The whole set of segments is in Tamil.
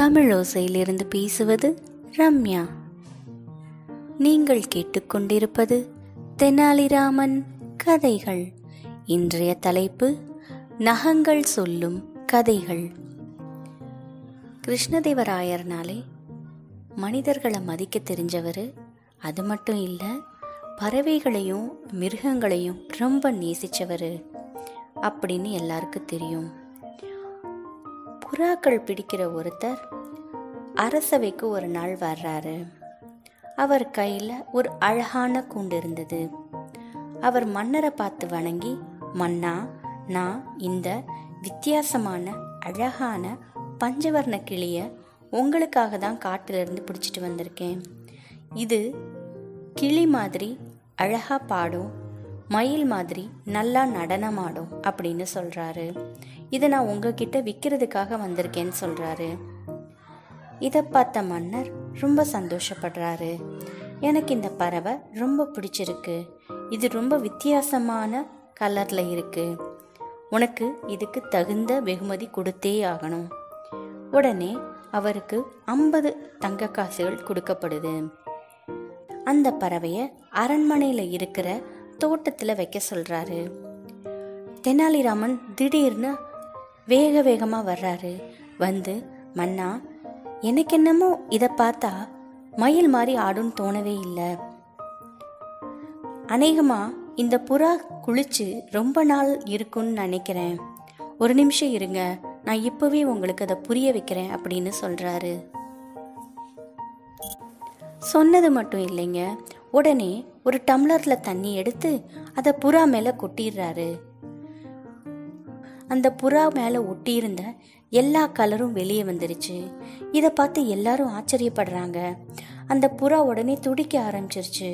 தமிழ் ஓசையிலிருந்து பேசுவது ரம்யா. நீங்கள் கேட்டுக்கொண்டிருப்பது தெனாலிராமன் கதைகள். இன்றைய தலைப்பு நகங்கள் சொல்லும் கதைகள். கிருஷ்ணதேவராயர்னாலே மனிதர்களை மதிக்க தெரிஞ்சவர் அது மட்டும் இல்லை பறவைகளையும் மிருகங்களையும் ரொம்ப நேசிச்சவர் அப்படின்னு எல்லாருக்கும் தெரியும். புறாக்கள் பிடிக்கிற ஒருத்தர் அரசவைக்கு ஒரு நாள் வர்றாரு. அவர் கையில் ஒரு அழகான கூண்டு இருந்தது. அவர் மன்னரை பார்த்து வணங்கி மன்னா நான் இந்த வித்தியாசமான அழகான பஞ்சவர்ண கிளியை உங்களுக்காக தான் காட்டிலிருந்து பிடிச்சிட்டு வந்திருக்கேன். இது கிளி மாதிரி அழகாக பாடும் மயில் மாதிரி நல்லா நடனமாடும் அப்படின்னு சொல்கிறாரு இதை நான் உங்ககிட்ட விற்கிறதுக்காக வந்திருக்கேன்னு சொல்கிறாரு இதை பார்த்த மன்னர் ரொம்ப சந்தோஷப்படுறாரு. எனக்கு இந்த பறவை ரொம்ப பிடிச்சிருக்கு. இது ரொம்ப வித்தியாசமான கலரில் இருக்கு. உனக்கு இதுக்கு தகுந்த வெகுமதி கொடுத்தே ஆகணும். உடனே அவருக்கு ஐம்பது தங்க காசுகள் கொடுக்கப்படுது. அந்த பறவையை அரண்மனையில் இருக்கிற தோட்டத்தில் வைக்க சொல்கிறாரு தெனாலிராமன் திடீர்னு வேக வேகமாக வர்றாரு. வந்து மன்னா எனக்கு என்னமோ இதை பார்த்தா மயில் மாதிரி ஆடுன்னு தோணவே இல்லை. அநேகமாக இந்த புறா குளிச்சு ரொம்ப நாள் இருக்கும்னு நினைக்கிறேன். ஒரு நிமிஷம் இருங்க நான் இப்பவே உங்களுக்கு அதை புரிய வைக்கிறேன் அப்படின்னு சொல்றாரு. சொன்னது மட்டும் இல்லைங்க உடனே ஒரு டம்ளர்ல தண்ணி எடுத்து அதை புறா மேல கொட்டிடுறாரு. அந்த புறா மேலே ஒட்டியிருந்த எல்லா கலரும் வெளியே வந்துருச்சு. இதை பார்த்து எல்லாரும் ஆச்சரியப்படுறாங்க. அந்த புறா உடனே துடிக்க ஆரம்பிச்சிருச்சு.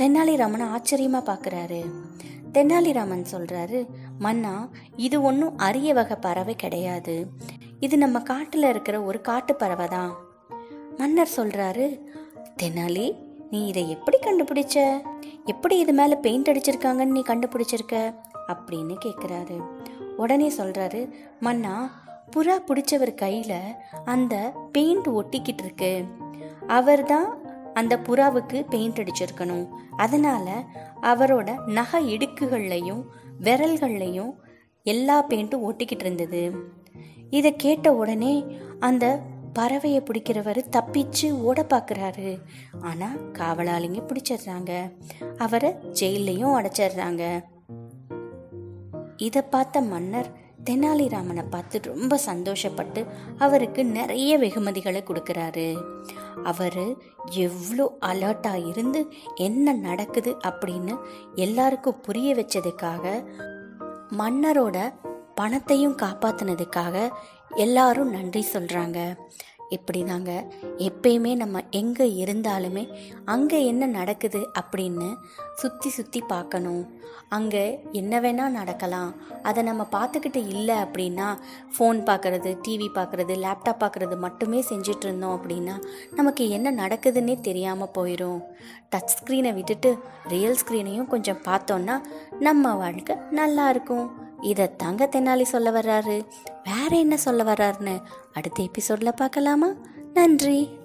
தென்னாலிராமன் ஆச்சரியமா பார்க்குறாரு தெனாலிராமன் சொல்றாரு மன்னா இது ஒன்றும் அரிய வகை பறவை கிடையாது. இது நம்ம காட்டில் இருக்கிற ஒரு காட்டு பறவை தான். மன்னர் சொல்றாரு தெனாலி நீ இதை எப்படி கண்டுபிடிச்ச? எப்படி இது மேல பெயிண்ட் அடிச்சிருக்காங்கன்னு நீ கண்டுபிடிச்சிருக்க? அப்படின்னு கேட்குறாரு உடனே சொல்கிறாரு மன்னா புறா பிடிச்சவர் கையில் அந்த பெயிண்ட் ஒட்டிக்கிட்டு இருக்கு. அவர்தான் அந்த புறாவுக்கு பெயிண்ட் அடிச்சிருக்கணும். அதனால் அவரோட நகை இடுக்குகள்லையும் விரல்கள்லையும் எல்லா பெயிண்ட்டும் ஒட்டிக்கிட்டு இருந்தது. இதை கேட்ட உடனே அந்த பறவையை பிடிக்கிறவர் தப்பிச்சு ஓட பார்க்குறாரு ஆனால் காவலாளிங்க பிடிச்சிடுறாங்க. அவரை ஜெயிலையும் அடைச்சிடுறாங்க. இதை பார்த்த மன்னர் தெனாலிராமனை பார்த்து ரொம்ப சந்தோஷப்பட்டு அவருக்கு நிறைய வெகுமதிகளை கொடுக்குறாரு. அவர் எவ்வளோ அலர்ட்டாக இருந்து என்ன நடக்குது அப்படின்னு எல்லாருக்கும் புரிய வச்சதுக்காக மன்னரோட பணத்தையும் காப்பாத்தினதுக்காக எல்லாரும் நன்றி சொல்கிறாங்க இப்படி தாங்க எப்பயுமே நம்ம எங்கே இருந்தாலுமே அங்கே என்ன நடக்குது அப்படின்னு சுற்றி சுற்றி பார்க்கணும். அங்கே என்ன வேணால் நடக்கலாம். அதை நம்ம பார்த்துக்கிட்டு இல்லை அப்படின்னா ஃபோன் பார்க்குறது டிவி பார்க்குறது லேப்டாப் பார்க்குறது மட்டுமே செஞ்சிட்டு இருந்தோம் அப்படின்னா நமக்கு என்ன நடக்குதுன்னே தெரியாமல் போயிடும் டச் ஸ்க்ரீனை விட்டுட்டு ரியல் ஸ்க்ரீனையும் கொஞ்சம் பார்த்தோன்னா நம்ம வாழ்க்கை நல்லா இருக்கும். இதை தங்க தென்னாலி சொல்ல வர்றாரு. வேற என்ன சொல்ல வர்றாருன்னு அடுத்த எபிசோட்ல பார்க்கலாமா? நன்றி.